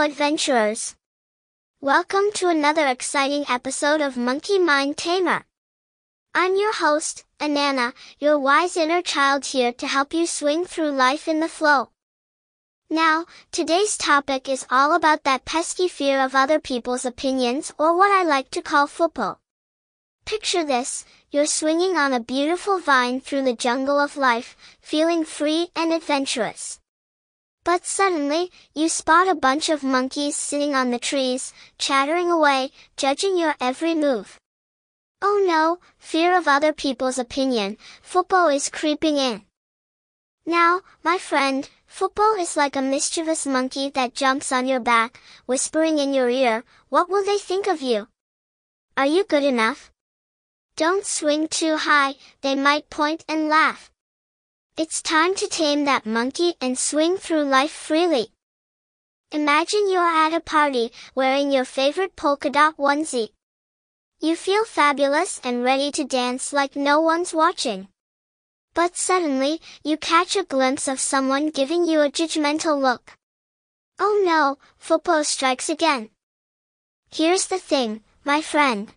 adventurers. Welcome to another exciting episode of Monkey Mind Tamer. I'm your host, Anana, your wise inner child here to help you swing through life in the flow. Now, today's topic is all about that pesky fear of other people's opinions or what I like to call FOOPO. Picture this, you're swinging on a beautiful vine through the jungle of life, feeling free and adventurous. But suddenly, you spot a bunch of monkeys sitting on the trees, chattering away, judging your every move. Oh no, fear of other people's opinion, FOOPO is creeping in. Now, my friend, FOOPO is like a mischievous monkey that jumps on your back, whispering in your ear, what will they think of you? Are you good enough? Don't swing too high, they might point and laugh. It's time to tame that monkey and swing through life freely. Imagine you're at a party, wearing your favorite polka dot onesie. You feel fabulous and ready to dance like no one's watching. But suddenly, you catch a glimpse of someone giving you a judgmental look. Oh no, FOOPO strikes again. Here's the thing, my friend.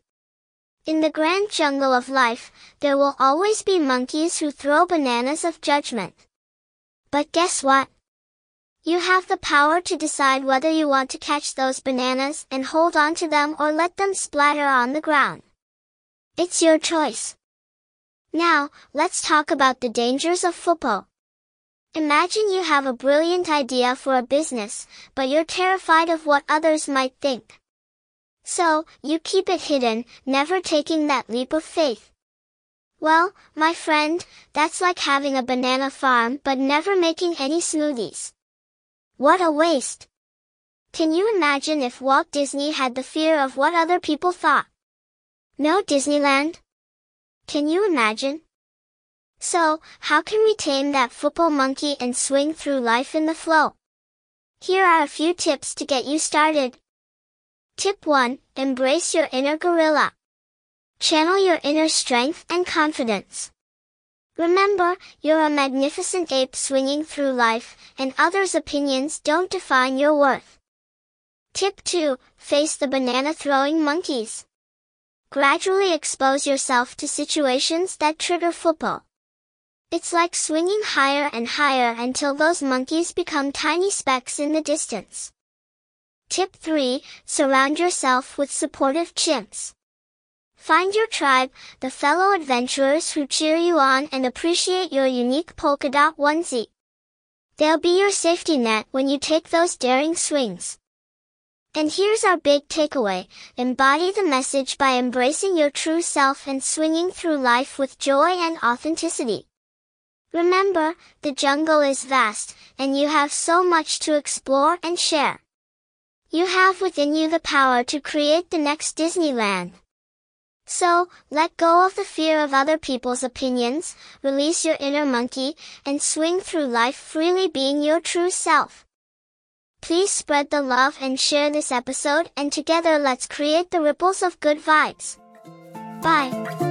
In the grand jungle of life, there will always be monkeys who throw bananas of judgment. But guess what? You have the power to decide whether you want to catch those bananas and hold on to them or let them splatter on the ground. It's your choice. Now, let's talk about the dangers of FOOPO. Imagine you have a brilliant idea for a business, but you're terrified of what others might think. So, you keep it hidden, never taking that leap of faith. Well, my friend, that's like having a banana farm but never making any smoothies. What a waste! Can you imagine if Walt Disney had the fear of what other people thought? No Disneyland? Can you imagine? So, how can we tame that FOOPO monkey and swing through life in the flow? Here are a few tips to get you started. Tip 1. Embrace your inner gorilla. Channel your inner strength and confidence. Remember, you're a magnificent ape swinging through life, and others' opinions don't define your worth. Tip 2. Face the banana throwing monkeys. Gradually expose yourself to situations that trigger FOOPO. It's like swinging higher and higher until those monkeys become tiny specks in the distance. Tip 3. Surround yourself with supportive chimps. Find your tribe, the fellow adventurers who cheer you on and appreciate your unique polka dot onesie. They'll be your safety net when you take those daring swings. And here's our big takeaway, embody the message by embracing your true self and swinging through life with joy and authenticity. Remember, the jungle is vast, and you have so much to explore and share. You have within you the power to create the next Disneyland. So, let go of the fear of other people's opinions, release your inner monkey, and swing through life freely being your true self. Please spread the love and share this episode and together let's create the ripples of good vibes. Bye.